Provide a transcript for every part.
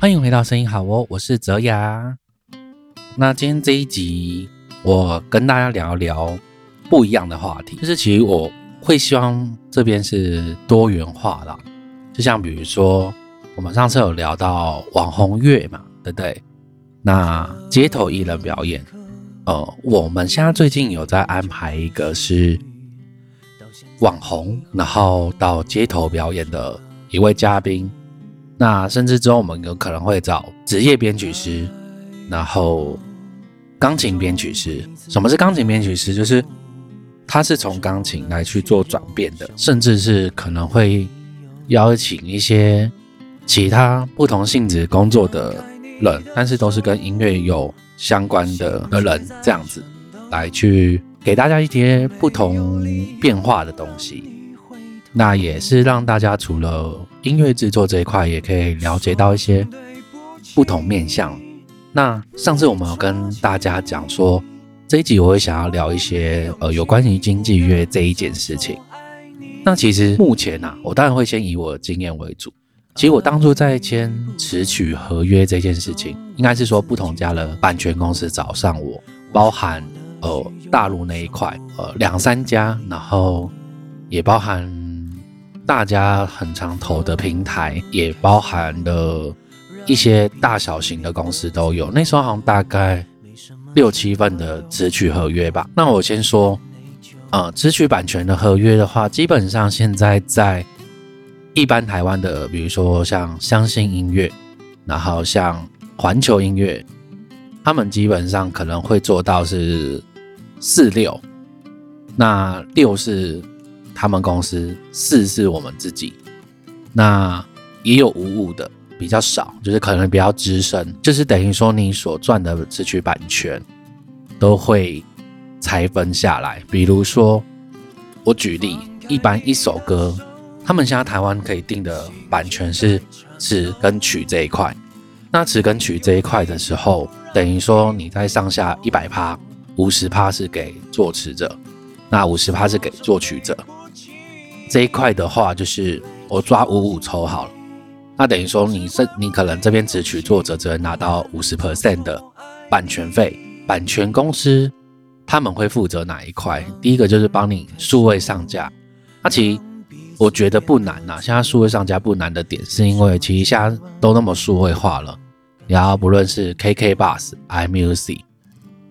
欢迎回到声音好哦，我是泽雅。那今天这一集，我跟大家聊聊不一样的话题，就是其实我会希望这边是多元化的，就像比如说我们上次有聊到网红乐嘛，对不对？那街头艺人表演，呃，我们现在最近有在安排一个是网红，然后到街头表演的一位嘉宾。那甚至之后我们有可能会找职业编曲师，然后钢琴编曲师。什么是钢琴编曲师？就是他是从钢琴来去做转变的，甚至是可能会邀请一些其他不同性质工作的人，但是都是跟音乐有相关的的人，这样子来去给大家一些不同变化的东西。那也是让大家除了音乐制作这一块，也可以了解到一些不同面向。那上次我们有跟大家讲说，这一集我会想要聊一些呃有关于经济约这一件事情。那其实目前呢，我当然会先以我的经验为主。其实我当初在签词曲合约这件事情，应该是说不同家的版权公司找上我，包含呃大陆那一块呃两三家，然后也包含。大家很常投的平台，也包含了一些大小型的公司都有。那时候好像大概六七份的词曲合约吧。那我先说，呃，词曲版权的合约的话，基本上现在在一般台湾的，比如说像相信音乐，然后像环球音乐，他们基本上可能会做到是四六，那六是。他们公司四是我们自己，那也有五五的比较少，就是可能比较资深，就是等于说你所赚的词曲版权都会拆分下来。比如说，我举例，一般一首歌，他们现在台湾可以定的版权是词跟曲这一块。那词跟曲这一块的时候，等于说你在上下一百趴，五十趴是给作词者，那五十趴是给作曲者。这一块的话，就是我抓五五抽好了，那等于说你这你可能这边只取作者只能拿到五十 percent 的版权费，版权公司他们会负责哪一块？第一个就是帮你数位上架，那其我觉得不难呐。现在数位上架不难的点，是因为其实现在都那么数位化了，然后不论是 KK Bus、iMusic、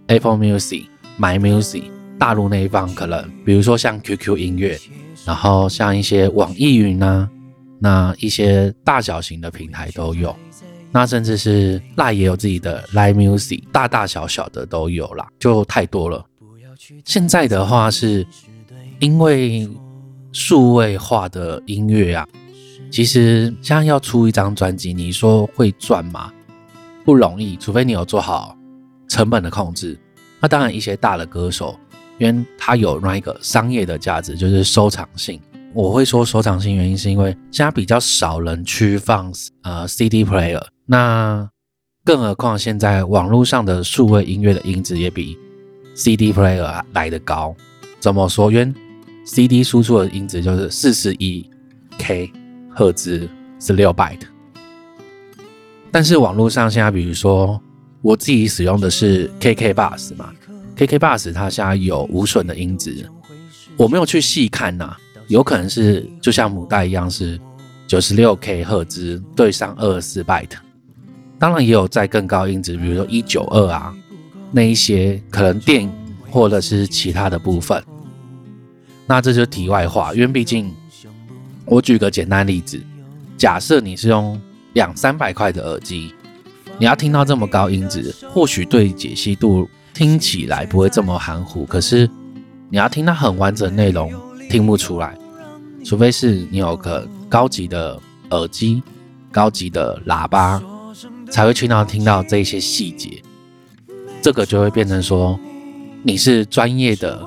Apple Music、My Music，大陆那一方可能比如说像 QQ 音乐。然后像一些网易云啊，那一些大小型的平台都有，那甚至是赖也有自己的 Live Music，大大小小的都有啦，就太多了。现在的话是因为数位化的音乐啊，其实像要出一张专辑，你说会赚吗？不容易，除非你有做好成本的控制。那当然，一些大的歌手。因为它有那一个商业的价值，就是收藏性。我会说收藏性原因是因为现在比较少人去放呃 CD player，那更何况现在网络上的数位音乐的音质也比 CD player 来的高。怎么说？因为 CD 输出的音质就是四十一 K 赫兹是六 byte，但是网络上现在比如说我自己使用的是 KK Bus 嘛。KK Bus 它现在有无损的音质，我没有去细看呐，有可能是就像母带一样是九十六 K 赫兹对上二十四 byte，当然也有在更高音质，比如说一九二啊那一些可能电或者是其他的部分，那这就题外话，因为毕竟我举个简单例子，假设你是用两三百块的耳机，你要听到这么高音质，或许对解析度。听起来不会这么含糊，可是你要听它很完整内容，听不出来，除非是你有个高级的耳机、高级的喇叭，才会去到听到这些细节。这个就会变成说，你是专业的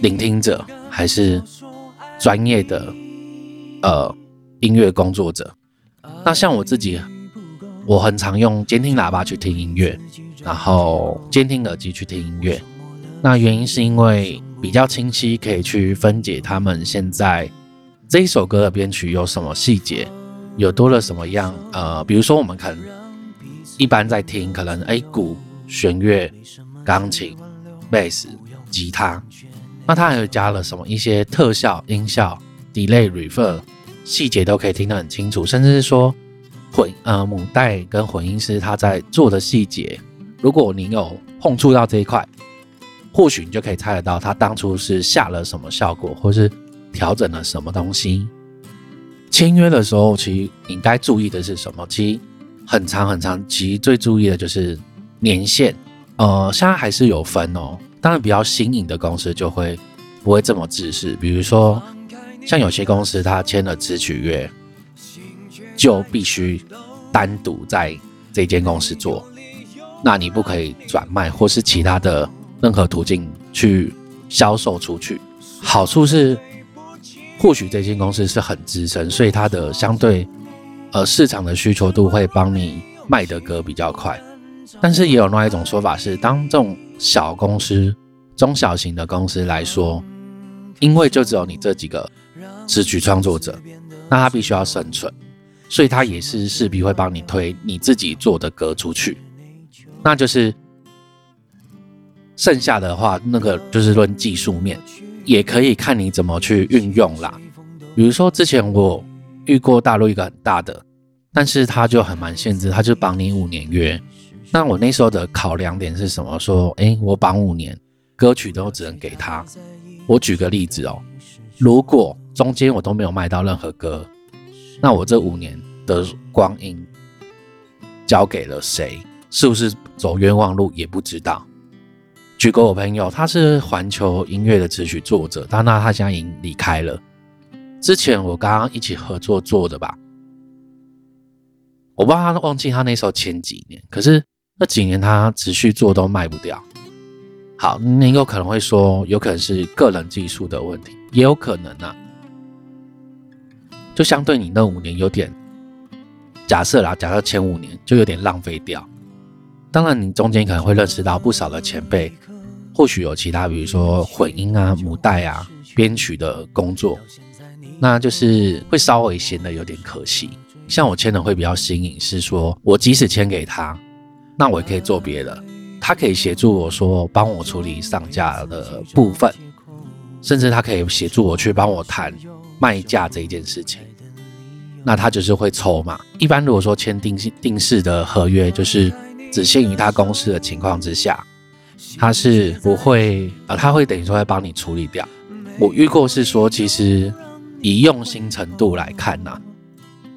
聆听者，还是专业的呃音乐工作者？那像我自己，我很常用监听喇叭去听音乐。然后监听耳机去听音乐，那原因是因为比较清晰，可以去分解他们现在这一首歌的编曲有什么细节，有多了什么样？呃，比如说我们可能一般在听，可能哎鼓、弦乐、钢琴、贝斯、吉他，那它还有加了什么一些特效、音效、delay、reverb，细节都可以听得很清楚，甚至是说混呃母带跟混音师他在做的细节，如果你有碰触到这一块，或许你就可以猜得到他当初是下了什么效果，或是调整了什么东西。签约的时候，其实你该注意的是什么？其实很长很长，其实最注意的就是年限。呃，现在还是有分哦。当然，比较新颖的公司就会不会这么自私。比如说，像有些公司他签了词曲约，就必须单独在这间公司做，那你不可以转卖或是其他的任何途径去销售出去。好处是。或许这间公司是很资深，所以它的相对呃市场的需求度会帮你卖的歌比较快。但是也有另外一种说法是，当这种小公司、中小型的公司来说，因为就只有你这几个词曲创作者，那他必须要生存，所以他也是势必会帮你推你自己做的歌出去。那就是剩下的话，那个就是论技术面。也可以看你怎么去运用啦。比如说，之前我遇过大陆一个很大的，但是他就很蛮限制，他就绑你五年约。那我那时候的考量点是什么？说，哎，我绑五年，歌曲都只能给他。我举个例子哦，如果中间我都没有卖到任何歌，那我这五年的光阴交给了谁？是不是走冤枉路？也不知道。举个我朋友，他是环球音乐的词曲作者，但那他现在已经离开了。之前我刚刚一起合作做的吧，我不知道他忘记他那时候前几年，可是那几年他持续做都卖不掉。好，你有可能会说，有可能是个人技术的问题，也有可能啊。就相对你那五年有点，假设啦，假设前五年就有点浪费掉。当然，你中间可能会认识到不少的前辈。或许有其他，比如说混音啊、母带啊、编曲的工作，那就是会稍微显得有点可惜。像我签的会比较新颖，是说我即使签给他，那我也可以做别的，他可以协助我说帮我处理上架的部分，甚至他可以协助我去帮我谈卖价这一件事情。那他就是会抽嘛。一般如果说签定定式的合约，就是只限于他公司的情况之下。他是不会啊，他会等于说会帮你处理掉。我遇过是说，其实以用心程度来看呐，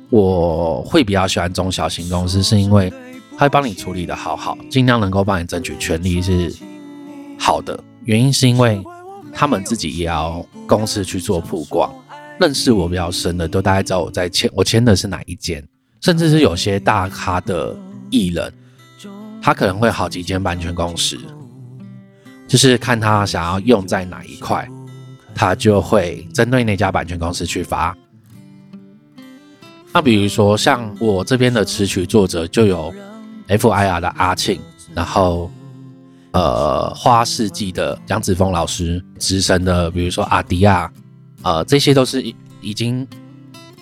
我会比较喜欢中小型公司，是因为他会帮你处理的好好，尽量能够帮你争取权利是好的。原因是因为他们自己也要公司去做曝光，认识我比较深的都大概知道我在签，我签的是哪一间，甚至是有些大咖的艺人，他可能会好几间版权公司。就是看他想要用在哪一块，他就会针对那家版权公司去发。那比如说像我这边的词曲作者就有 FIR 的阿庆，然后呃花世纪的杨子峰老师，资深的比如说阿迪亚，呃这些都是已经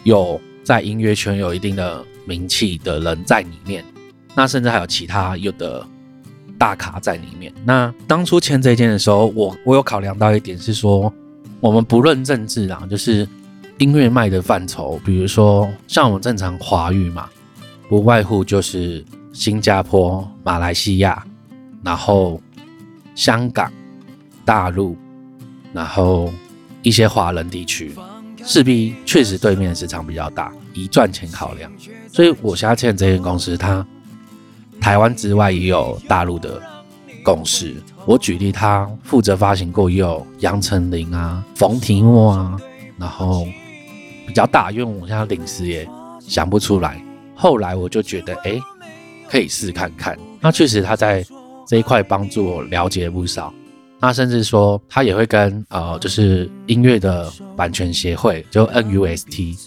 有在音乐圈有一定的名气的人在里面。那甚至还有其他有的。大卡在里面。那当初签这件的时候，我我有考量到一点是说，我们不论政治啊，就是音乐卖的范畴，比如说像我们正常华语嘛，不外乎就是新加坡、马来西亚，然后香港、大陆，然后一些华人地区，势必确实对面市场比较大，以赚钱考量。所以我现在签这间公司，它。台湾之外也有大陆的公司，我举例，他负责发行过也有杨丞琳啊、冯提莫啊，然后比较大，因为我现在临时也想不出来。后来我就觉得，哎，可以试看看。那确实他在这一块帮助我了解不少。那甚至说他也会跟呃，就是音乐的版权协会，就 NUST，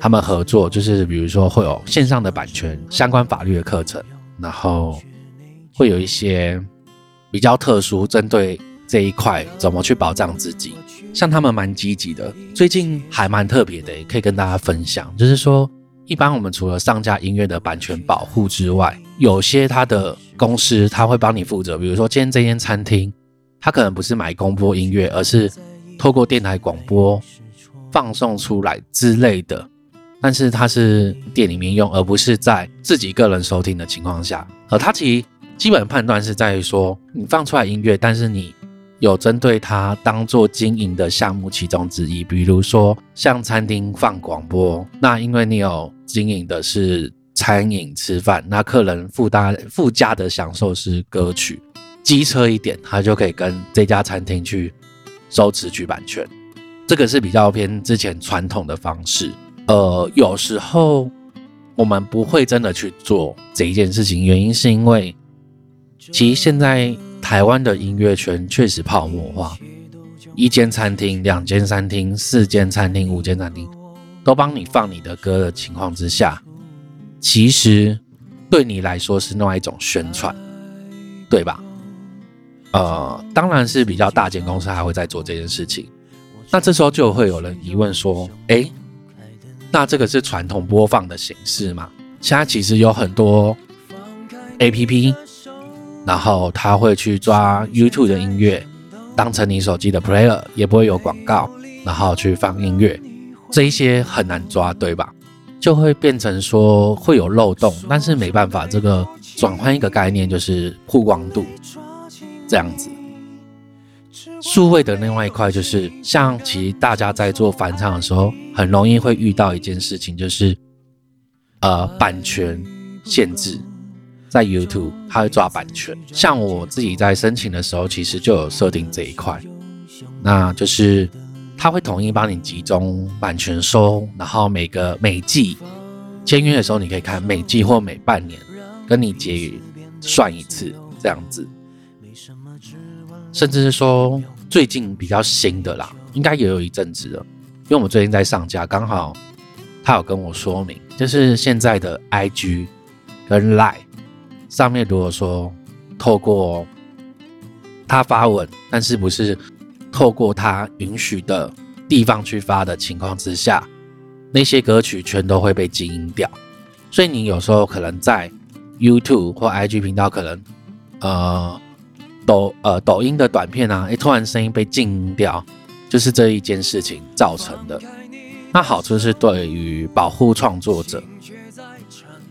他们合作，就是比如说会有线上的版权相关法律的课程。然后会有一些比较特殊，针对这一块怎么去保障自己，像他们蛮积极的。最近还蛮特别的，可以跟大家分享，就是说一般我们除了上架音乐的版权保护之外，有些他的公司他会帮你负责，比如说今天这间餐厅，他可能不是买公播音乐，而是透过电台广播放送出来之类的，但是它是店里面用，而不是在自己个人收听的情况下。而它其实基本判断是在于说，你放出来音乐，但是你。有针对它当做经营的项目其中之一，比如说像餐厅放广播，那因为你有经营的是餐饮吃饭，那客人附带附加的享受是歌曲，机车一点，他就可以跟这家餐厅去收词曲版权，这个是比较偏之前传统的方式。呃，有时候我们不会真的去做这一件事情，原因是因为其实现在。台湾的音乐圈确实泡沫化，一间餐厅、两间餐厅、四间餐厅、五间餐厅都帮你放你的歌的情况之下，其实对你来说是另外一种宣传，对吧？呃，当然是比较大间公司还会在做这件事情。那这时候就会有人疑问说：“哎，那这个是传统播放的形式嘛？”现在其实有很多 A P P。然后他会去抓 YouTube 的音乐，当成你手机的 Player，也不会有广告，然后去放音乐，这一些很难抓，对吧？就会变成说会有漏洞，但是没办法，这个转换一个概念就是曝光度，这样子。数位的另外一块就是，像其实大家在做翻唱的时候，很容易会遇到一件事情，就是呃版权限制。在 YouTube，它会抓版权。像我自己在申请的时候，其实就有设定这一块，那就是它会统一帮你集中版权收，然后每个每季签约的时候，你可以看每季或每半年跟你结算一次这样子，甚至是说最近比较新的啦，应该也有一阵子了，因为我们最近在上架，刚好他有跟我说明，就是现在的 IG 跟 Line。上面如果说透过他发文，但是不是透过他允许的地方去发的情况之下，那些歌曲全都会被静音掉。所以你有时候可能在 YouTube 或 IG 频道，可能呃抖呃抖音的短片啊，哎突然声音被禁掉，就是这一件事情造成的。那好处是对于保护创作者。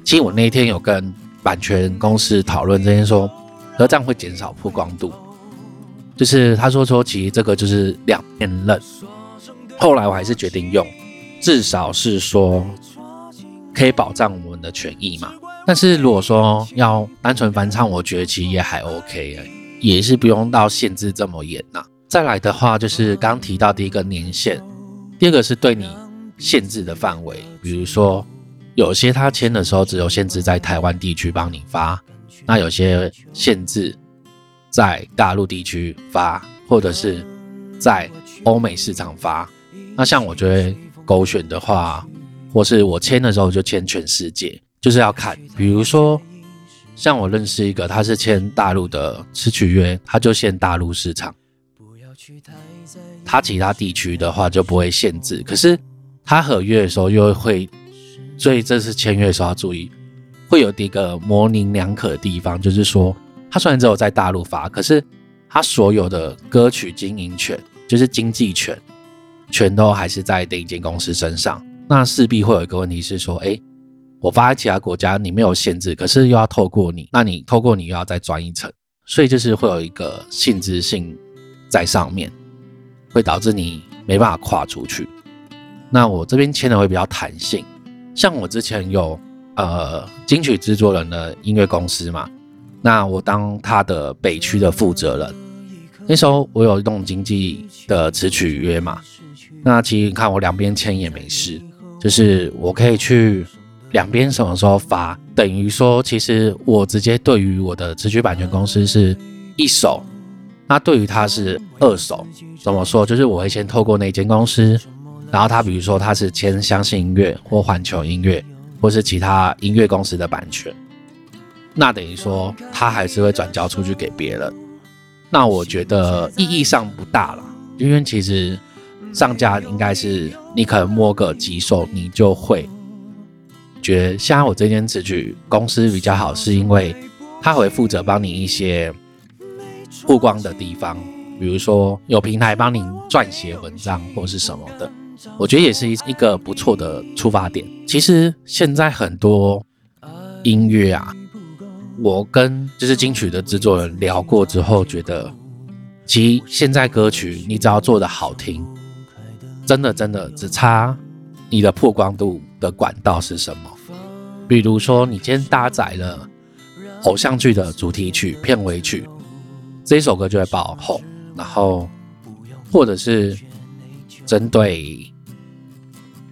其实我那天有跟。版权公司讨论这件说，而这样会减少曝光度。就是他说说，其实这个就是两面刃。后来我还是决定用，至少是说可以保障我们的权益嘛。但是如果说要单纯翻唱，我觉得其实也还 OK，哎也是不用到限制这么严呐。再来的话，就是刚提到第一个年限，第二个是对你限制的范围，比如说。有些他签的时候只有限制在台湾地区帮你发，那有些限制在大陆地区发，或者是在欧美市场发。那像我觉得勾选的话，或是我签的时候就签全世界，就是要看。比如说，像我认识一个，他是签大陆的词曲约，他就限大陆市场，他其他地区的话就不会限制。可是他合约的时候又会。所以这次签约的时候要注意，会有一个模棱两可的地方，就是说，他虽然只有在大陆发，可是他所有的歌曲经营权，就是经济权，全都还是在另一间公司身上。那势必会有一个问题是说，哎，我发在其他国家，你没有限制，可是又要透过你，那你透过你又要再转一层，所以就是会有一个性质性在上面，会导致你没办法跨出去。那我这边签的会比较弹性。像我之前有呃金曲制作人的音乐公司嘛，那我当他的北区的负责人，那时候我有一栋经济的词曲约嘛，那其实你看我两边签也没事，就是我可以去两边什么时候发，等于说其实我直接对于我的词曲版权公司是一手，那对于他是二手，怎么说？就是我会先透过那间公司。然后他比如说他是签相信音乐或环球音乐，或是其他音乐公司的版权，那等于说他还是会转交出去给别人。那我觉得意义上不大了，因为其实上架应该是你可能摸个几手你就会，觉得像我这间词曲公司比较好，是因为他会负责帮你一些曝光的地方，比如说有平台帮你撰写文章或是什么的，我觉得也是一一个不错的出发点。其实现在很多音乐啊，我跟就是金曲的制作人聊过之后，觉得其实现在歌曲你只要做的好听，真的真的只差你的曝光度的管道是什么。比如说，你今天搭载了偶像剧的主题曲、片尾曲，这首歌就会爆红。然后，或者是针对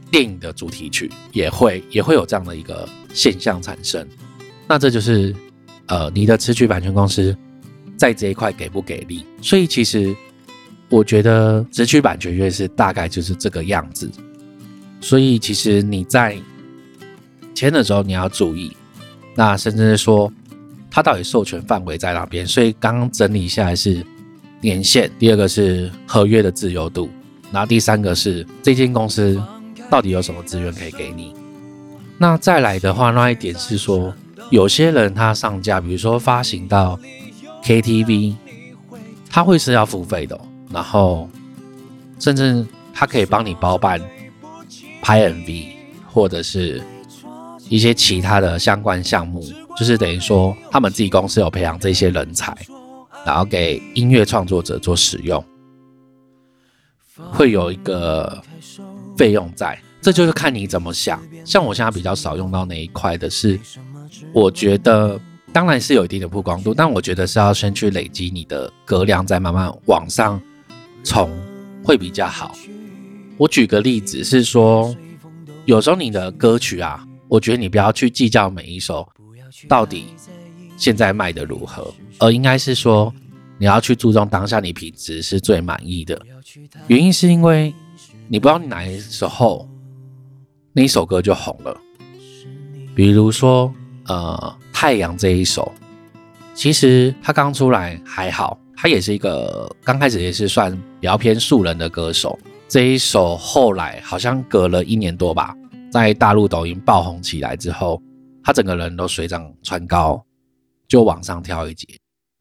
电影的主题曲，也会也会有这样的一个现象产生。那这就是呃，你的词曲版权公司在这一块给不给力？所以其实我觉得词曲版权约是大概就是这个样子。所以其实你在签的时候你要注意，那甚至是说它到底授权范围在哪边？所以刚刚整理下来是年限，第二个是合约的自由度，然后第三个是这间公司到底有什么资源可以给你。那再来的话，那一点是说，有些人他上架，比如说发行到 KTV，他会是要付费的，然后甚至他可以帮你包办拍 MV，或者是。一些其他的相关项目，就是等于说他们自己公司有培养这些人才，然后给音乐创作者做使用，会有一个费用在，这就是看你怎么想。像我现在比较少用到那一块的是，我觉得当然是有一定的曝光度，但我觉得是要先去累积你的歌量，再慢慢往上冲会比较好。我举个例子是说，有时候你的歌曲啊。我觉得你不要去计较每一首到底现在卖的如何，而应该是说你要去注重当下你品质是最满意的。原因是因为你不知道你哪一时候那一首歌就红了。比如说，呃，太阳这一首，其实它刚出来还好，它也是一个刚开始也是算比较偏素人的歌手。这一首后来好像隔了一年多吧。在大陆抖音爆红起来之后，他整个人都水涨船高，就往上跳一截。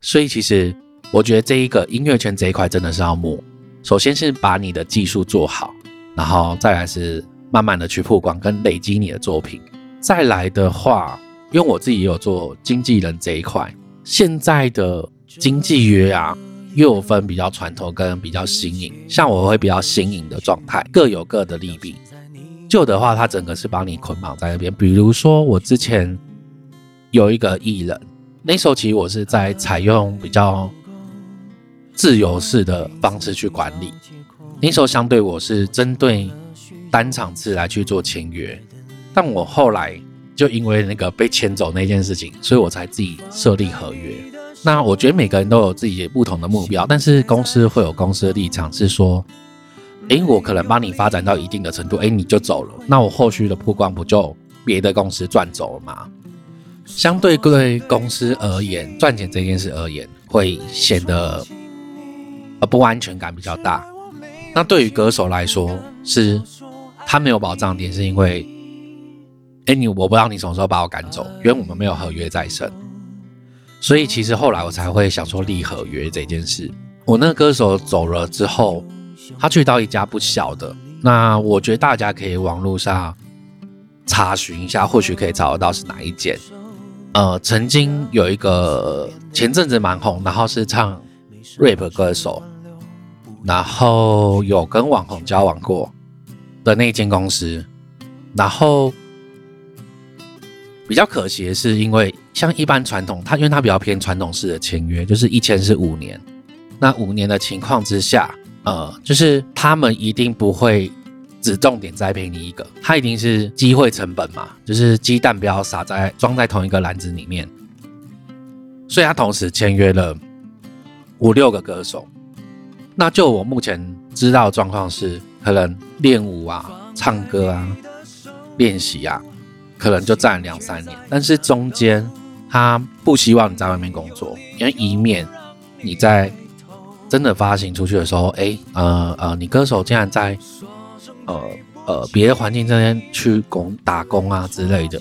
所以其实我觉得这一个音乐圈这一块真的是要磨。首先是把你的技术做好，然后再来是慢慢的去曝光跟累积你的作品。再来的话，因为我自己也有做经纪人这一块，现在的经纪约啊，又分比较传统跟比较新颖。像我会比较新颖的状态，各有各的利弊。旧的话，它整个是把你捆绑在那边。比如说，我之前有一个艺人，那时候其实我是在采用比较自由式的方式去管理。那时候相对我是针对单场次来去做签约，但我后来就因为那个被牵走那件事情，所以我才自己设立合约。那我觉得每个人都有自己不同的目标，但是公司会有公司的立场，是说。哎，我可能帮你发展到一定的程度，哎，你就走了，那我后续的曝光不就别的公司赚走了吗？相对对公司而言，赚钱这件事而言，会显得呃不安全感比较大。那对于歌手来说，是他没有保障点，是因为哎你我不知道你什么时候把我赶走，因为我们没有合约在身。所以其实后来我才会想说立合约这件事。我那个歌手走了之后。他去到一家不小的，那我觉得大家可以网络上查询一下，或许可以找得到是哪一间。呃，曾经有一个前阵子蛮红，然后是唱 rap 歌手，然后有跟网红交往过的那间公司。然后比较可惜的是，因为像一般传统，他因为他比较偏传统式的签约，就是一签是五年，那五年的情况之下。呃，就是他们一定不会只重点栽培你一个，他一定是机会成本嘛，就是鸡蛋不要撒在装在同一个篮子里面，所以他同时签约了五六个歌手。那就我目前知道的状况是，可能练舞啊、唱歌啊、练习啊，可能就占两三年，但是中间他不希望你在外面工作，因为一面你在。真的发行出去的时候，哎，呃呃，你歌手竟然在呃呃别的环境这边去工打工啊之类的，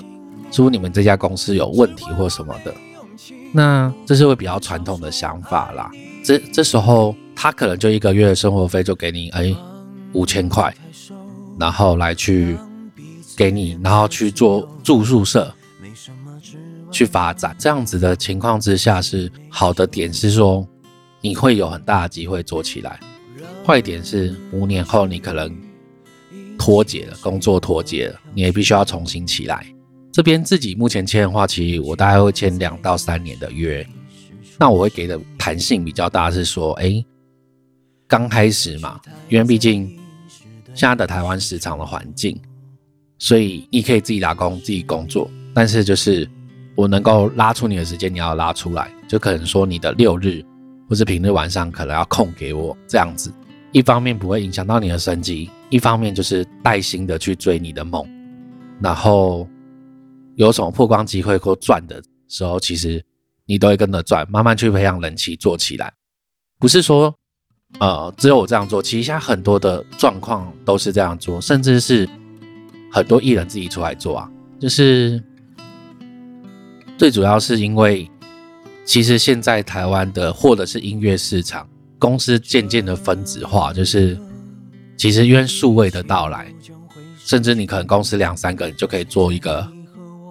是不是你们这家公司有问题或什么的，那这是会比较传统的想法啦。这这时候他可能就一个月的生活费就给你哎五千块，然后来去给你，然后去做住宿舍。去发展这样子的情况之下是好的点是说你会有很大的机会做起来，坏点是五年后你可能脱节了，工作脱节了，你也必须要重新起来。这边自己目前签的话，其实我大概会签两到三年的约，那我会给的弹性比较大，是说，哎，刚开始嘛，因为毕竟现在的台湾市场的环境，所以你可以自己打工、自己工作，但是就是。我能够拉出你的时间，你要拉出来，就可能说你的六日或是平日晚上可能要空给我这样子。一方面不会影响到你的生计，一方面就是带薪的去追你的梦。然后有什么破光机会或赚的时候，其实你都会跟着赚，慢慢去培养人气做起来。不是说呃只有我这样做，其实现在很多的状况都是这样做，甚至是很多艺人自己出来做啊，就是。最主要是因为，其实现在台湾的或者是音乐市场公司渐渐的分子化，就是其实因为数位的到来，甚至你可能公司两三个人就可以做一个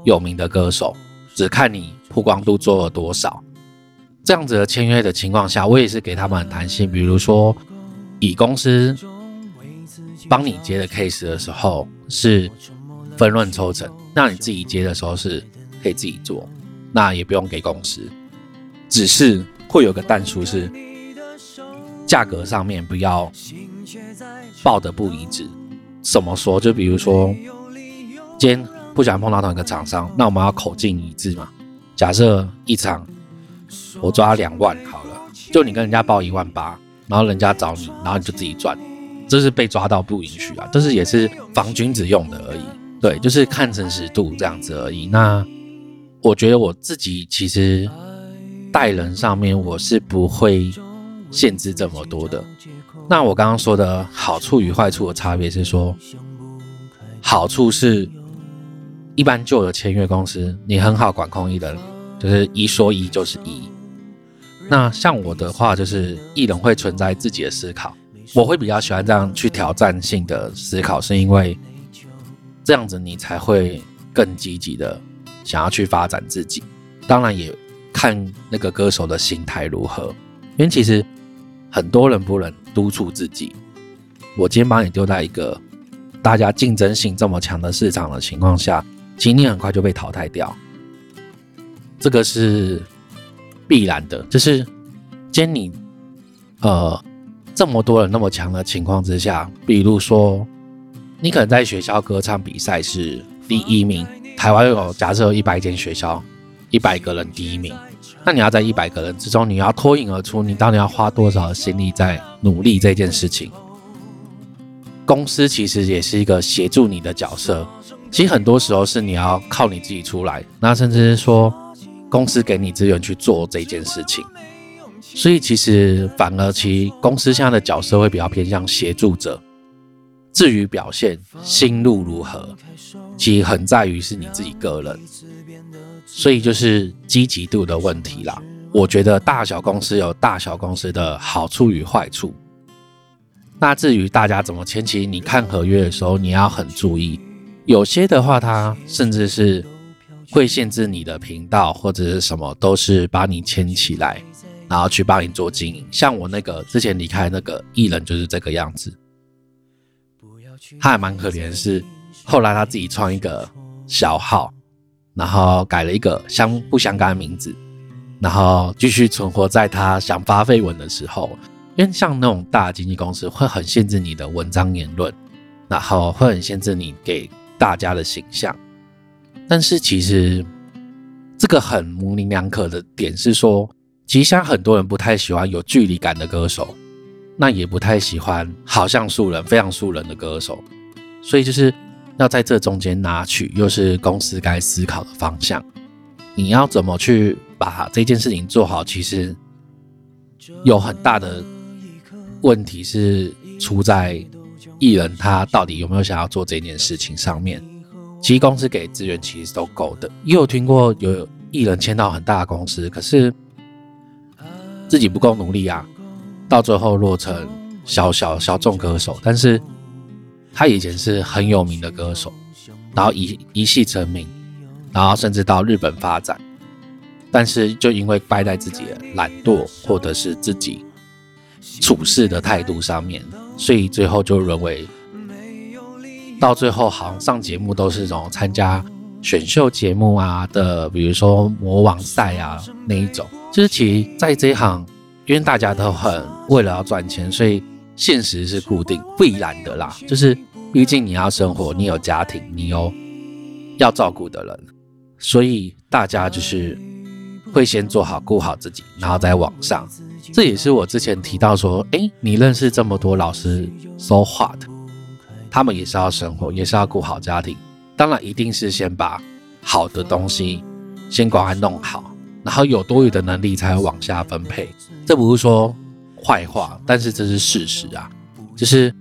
有名的歌手，只看你曝光度做了多少。这样子的签约的情况下，我也是给他们很弹性，比如说以公司帮你接的 case 的时候是分润抽成，那你自己接的时候是可以自己做。那也不用给公司，只是会有个淡数是价格上面不要报的不一致。怎么说？就比如说，今天不想碰到同一个厂商，那我们要口径一致嘛。假设一场我抓两万好了，就你跟人家报一万八，然后人家找你，然后你就自己赚，这是被抓到不允许啊。这是也是防君子用的而已，对，就是看诚实度这样子而已。那。我觉得我自己其实待人上面我是不会限制这么多的。那我刚刚说的好处与坏处的差别是说，好处是一般旧的签约公司你很好管控艺人，就是一说一就是一。那像我的话，就是艺人会存在自己的思考，我会比较喜欢这样去挑战性的思考，是因为这样子你才会更积极的。想要去发展自己，当然也看那个歌手的心态如何。因为其实很多人不能督促自己。我今天把你丢在一个大家竞争性这么强的市场的情况下，其实你很快就被淘汰掉。这个是必然的。就是今天你呃这么多人那么强的情况之下，比如说你可能在学校歌唱比赛是第一名。台湾有假设有一百间学校，一百个人第一名，那你要在一百个人之中，你要脱颖而出，你到底要花多少心力在努力这件事情？公司其实也是一个协助你的角色，其实很多时候是你要靠你自己出来，那甚至是说公司给你资源去做这件事情，所以其实反而其公司现在的角色会比较偏向协助者。至于表现心路如何，其实很在于是你自己个人，所以就是积极度的问题啦。我觉得大小公司有大小公司的好处与坏处。那至于大家怎么签，其实你看合约的时候你要很注意，有些的话它甚至是会限制你的频道或者是什么，都是把你签起来，然后去帮你做经营。像我那个之前离开那个艺人就是这个样子。他还蛮可怜，是后来他自己创一个小号，然后改了一个相不相干的名字，然后继续存活在他想发绯闻的时候。因为像那种大经纪公司会很限制你的文章言论，然后会很限制你给大家的形象。但是其实这个很模棱两可的点是说，其实像很多人不太喜欢有距离感的歌手。那也不太喜欢，好像素人、非常素人的歌手，所以就是要在这中间拿取，又是公司该思考的方向。你要怎么去把这件事情做好？其实有很大的问题是出在艺人他到底有没有想要做这件事情上面，其实公司给资源其实都够的。也有听过有艺人签到很大的公司，可是自己不够努力啊，到最后落成小小小众歌手。但是他以前是很有名的歌手，然后一一系成名，然后甚至到日本发展，但是就因为败在自己的懒惰，或者是自己处事的态度上面。所以最后就沦为，到最后好像上节目都是这种参加选秀节目啊的，比如说魔王赛啊那一种。就是其实在这一行，因为大家都很为了要赚钱，所以现实是固定必然的啦。就是毕竟你要生活，你有家庭，你有要照顾的人，所以大家就是会先做好顾好自己，然后再往上。这也是我之前提到说，哎，你认识这么多老师，so what？他们也是要生活，也是要顾好家庭。当然，一定是先把好的东西先赶快弄好，然后有多余的能力才会往下分配。这不是说坏话，但是这是事实啊。就是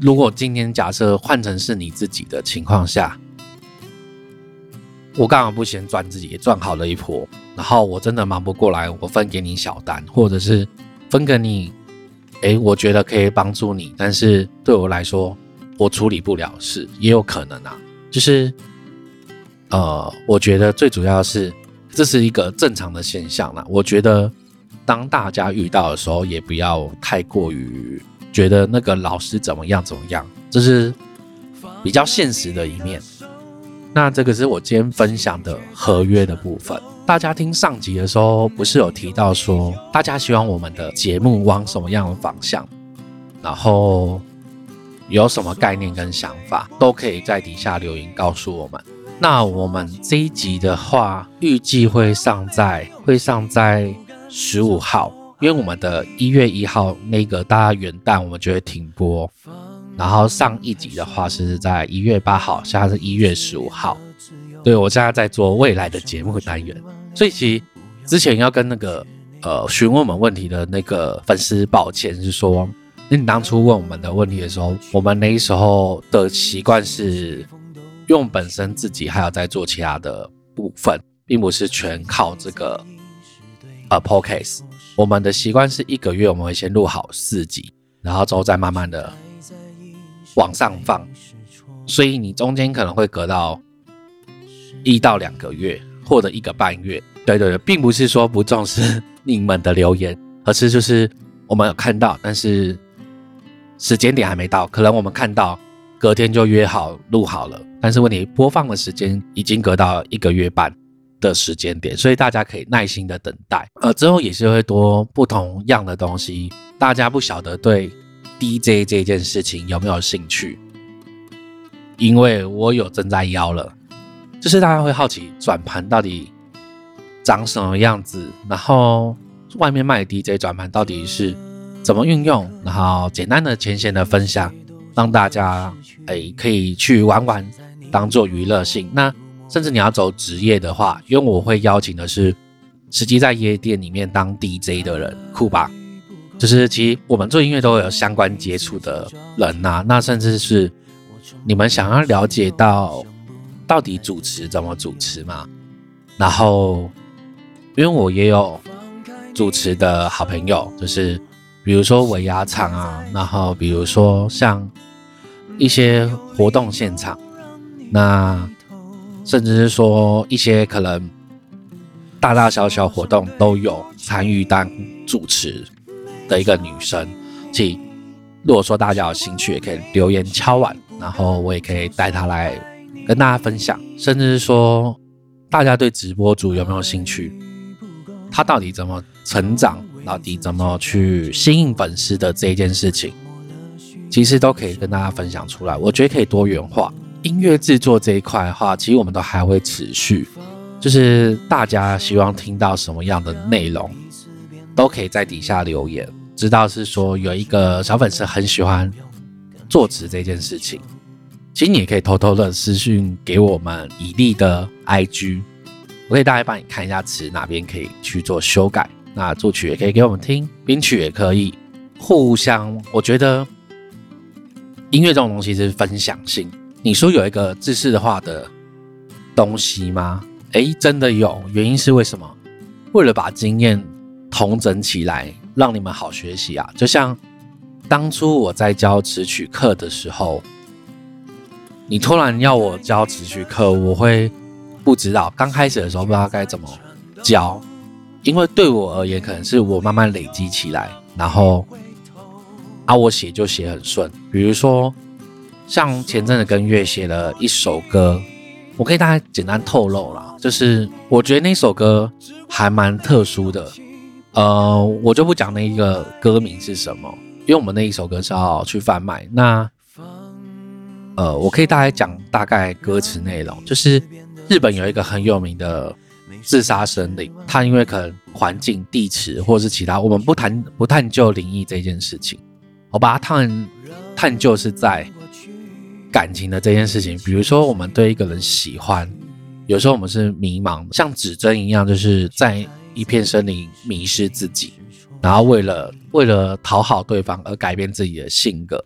如果今天假设换成是你自己的情况下，我干嘛不先赚自己赚好了一波？然后我真的忙不过来，我分给你小单，或者是分给你，哎，我觉得可以帮助你，但是对我来说，我处理不了事，也有可能啊。就是，呃，我觉得最主要是这是一个正常的现象啦。我觉得当大家遇到的时候，也不要太过于觉得那个老师怎么样怎么样，这是比较现实的一面。那这个是我今天分享的合约的部分。大家听上集的时候，不是有提到说，大家希望我们的节目往什么样的方向，然后有什么概念跟想法，都可以在底下留言告诉我们。那我们这一集的话，预计会上在会上在十五号，因为我们的一月一号那个大家元旦我们就会停播。然后上一集的话是在一月八号，现在是一月十五号。对我现在在做未来的节目单元，所以其实之前要跟那个呃询问我们问题的那个粉丝抱歉，是说你当初问我们的问题的时候，我们那时候的习惯是用本身自己还有在做其他的部分，并不是全靠这个呃 podcast。我们的习惯是一个月我们会先录好四集，然后之后再慢慢的。往上放，所以你中间可能会隔到一到两个月，或者一个半月。对对对，并不是说不重视你们的留言，而是就是我们有看到，但是时间点还没到。可能我们看到隔天就约好录好了，但是问题播放的时间已经隔到一个月半的时间点，所以大家可以耐心的等待。呃，之后也是会多不同样的东西，大家不晓得对。DJ 这件事情有没有兴趣？因为我有正在邀了，就是大家会好奇转盘到底长什么样子，然后外面卖 DJ 转盘到底是怎么运用，然后简单的浅显的分享，让大家哎可以去玩玩，当做娱乐性。那甚至你要走职业的话，因为我会邀请的是实际在夜店里面当 DJ 的人，酷吧？就是其实我们做音乐都有相关接触的人呐，那甚至是你们想要了解到到底主持怎么主持嘛？然后因为我也有主持的好朋友，就是比如说尾牙场啊，然后比如说像一些活动现场，那甚至是说一些可能大大小小活动都有参与当主持。的一个女生，即如果说大家有兴趣，也可以留言敲碗，然后我也可以带她来跟大家分享，甚至是说大家对直播主有没有兴趣，他到底怎么成长，到底怎么去吸引粉丝的这一件事情，其实都可以跟大家分享出来。我觉得可以多元化音乐制作这一块的话，其实我们都还会持续，就是大家希望听到什么样的内容。都可以在底下留言，知道是说有一个小粉丝很喜欢作词这件事情，其实你也可以偷偷的私讯给我们以利的 IG，我可以大概帮你看一下词哪边可以去做修改，那作曲也可以给我们听，编曲也可以，互相我觉得音乐这种东西是分享性。你说有一个知识化的东西吗？诶，真的有。原因是为什么？为了把经验统整起来，让你们好学习啊。就像当初我在教词曲课的时候，你突然要我教词曲课，我会不知道。刚开始的时候不知道该怎么教，因为对我而言，可能是我慢慢累积起来，然后啊，我写就写很顺。比如说。像前阵子跟月写了一首歌，我可以大概简单透露啦，就是我觉得那首歌还蛮特殊的，呃，我就不讲那一个歌名是什么，因为我们那一首歌是要去贩卖。那呃，我可以大概讲大概歌词内容，就是日本有一个很有名的自杀森林，它因为可能环境、地磁或是其他，我们不谈不探究灵异这件事情，我把探探究是在。感情的这件事情，比如说我们对一个人喜欢，有时候我们是迷茫，像指针一样，就是在一片森林迷失自己，然后为了为了讨好对方而改变自己的性格，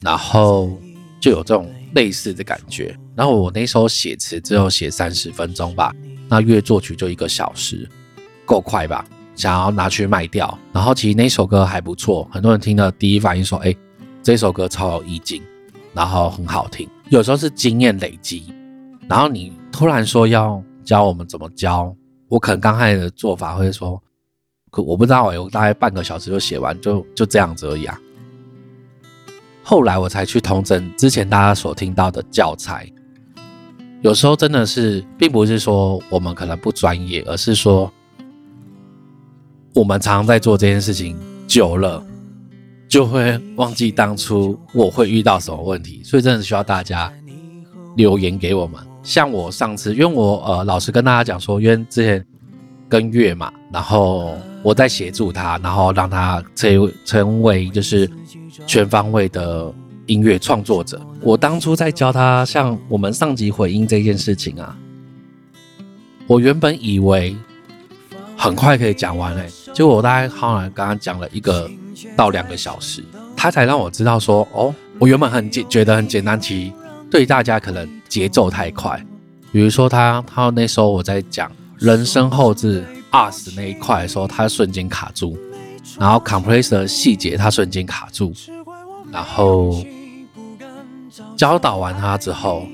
然后就有这种类似的感觉。然后我那时候写词只有写三十分钟吧，那乐作曲就一个小时，够快吧？想要拿去卖掉。然后其实那首歌还不错，很多人听了第一反应说：“哎，这首歌超有意境。”然后很好听，有时候是经验累积，然后你突然说要教我们怎么教，我可能刚开始的做法会说，可我不知道哎，我大概半个小时就写完，就就这样子而已啊。后来我才去通整之前大家所听到的教材，有时候真的是并不是说我们可能不专业，而是说我们常常在做这件事情久了。就会忘记当初我会遇到什么问题，所以真的需要大家留言给我们。像我上次，因为我呃老实跟大家讲说，因为之前跟月嘛，然后我在协助他，然后让他成成为就是全方位的音乐创作者。我当初在教他像我们上集回应这件事情啊，我原本以为很快可以讲完嘞，结果我大概好像刚刚讲了一个。到两个小时，他才让我知道说，哦，我原本很简觉得很简单，其实对大家可能节奏太快。比如说他他那时候我在讲人声后置 us 那一块的时候，他瞬间卡住，然后 compressor 细节他瞬间卡住，然后教导完他之后，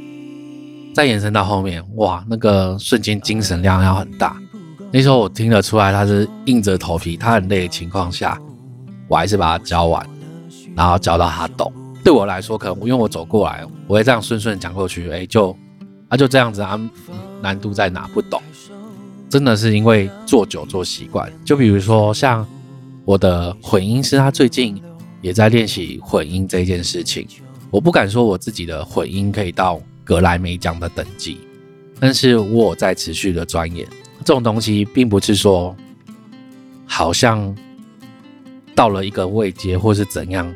再延伸到后面，哇，那个瞬间精神量要很大。那时候我听得出来他是硬着头皮，他很累的情况下。我还是把它教完，然后教到他懂。对我来说，可能因为我走过来，我会这样顺顺讲过去，哎，就啊就这样子啊，难度在哪？不懂，真的是因为做久做习惯。就比如说像我的混音师，他最近也在练习混音这件事情。我不敢说我自己的混音可以到格莱美奖的等级，但是我在持续的钻研。这种东西并不是说好像。到了一个位阶，或是怎样，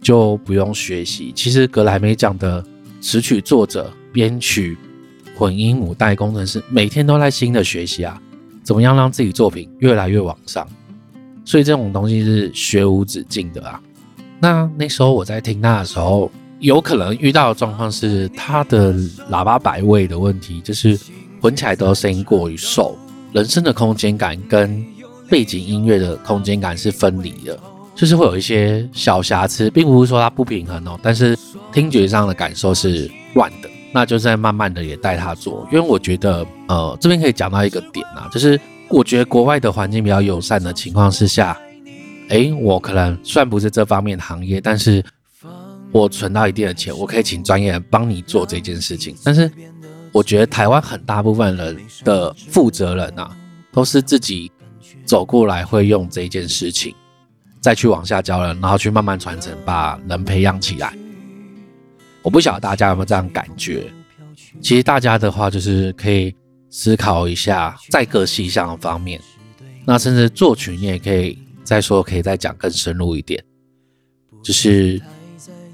就不用学习。其实格莱美奖的词曲作者、编曲、混音、母带工程师，每天都在新的学习啊，怎么样让自己作品越来越往上？所以这种东西是学无止境的啊。那那时候我在听他的时候，有可能遇到的状况是他的喇叭摆位的问题，就是混起来的声音过于瘦，人声的空间感跟。背景音乐的空间感是分离的，就是会有一些小瑕疵，并不是说它不平衡哦，但是听觉上的感受是乱的。那就在慢慢的也带他做，因为我觉得，呃，这边可以讲到一个点啊，就是我觉得国外的环境比较友善的情况之下，诶，我可能算不是这方面的行业，但是我存到一定的钱，我可以请专业人帮你做这件事情。但是我觉得台湾很大部分人的负责人啊，都是自己。走过来会用这件事情，再去往下教人，然后去慢慢传承，把人培养起来。我不晓得大家有没有这样感觉？其实大家的话就是可以思考一下，在各细项方面，那甚至作曲你也可以再说，可以再讲更深入一点。就是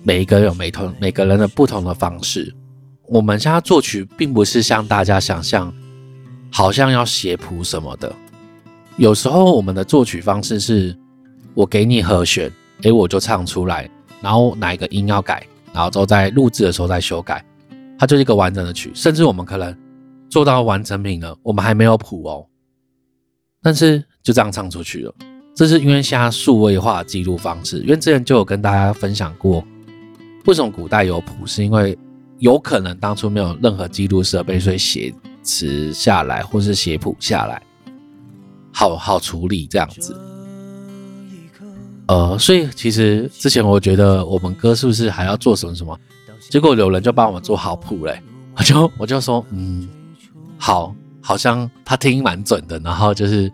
每一个有每同每个人的不同的方式。我们现在作曲并不是像大家想象，好像要写谱什么的。有时候我们的作曲方式是，我给你和弦，诶，我就唱出来，然后哪一个音要改，然后之后在录制的时候再修改，它就是一个完整的曲。甚至我们可能做到完成品了，我们还没有谱哦，但是就这样唱出去了。这是因为现在数位化记录方式，因为之前就有跟大家分享过，为什么古代有谱，是因为有可能当初没有任何记录设备，所以写词下来或是写谱下来，好好处理这样子。呃，所以其实之前我觉得我们歌是不是还要做什么什么，结果有人就帮我们做好谱嘞，我就我就说，嗯，好，好像他听蛮准的，然后就是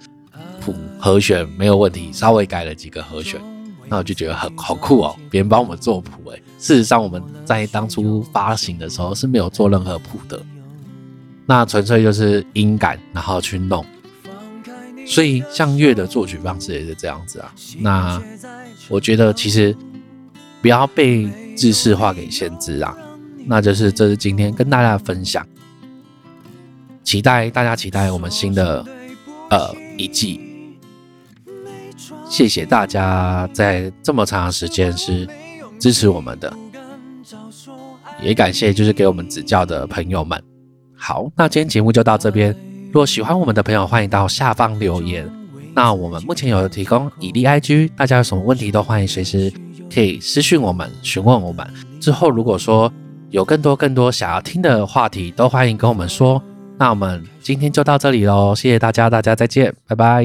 谱和弦没有问题，稍微改了几个和弦，那我就觉得很好酷哦，别人帮我们做谱哎，事实上我们在当初发行的时候是没有做任何谱的，那纯粹就是音感然后去弄。所以像乐的作曲方式也是这样子啊。那我觉得其实不要被知识化给限制啊。那就是这是今天跟大家分享，期待大家期待我们新的呃一季。谢谢大家在这么长的时间是支持我们的，也感谢就是给我们指教的朋友们。好，那今天节目就到这边。如果喜欢我们的朋友，欢迎到下方留言。那我们目前有提供以利 IG，大家有什么问题都欢迎随时可以私讯我们询问我们。之后如果说有更多更多想要听的话题，都欢迎跟我们说。那我们今天就到这里喽，谢谢大家，大家再见，拜拜。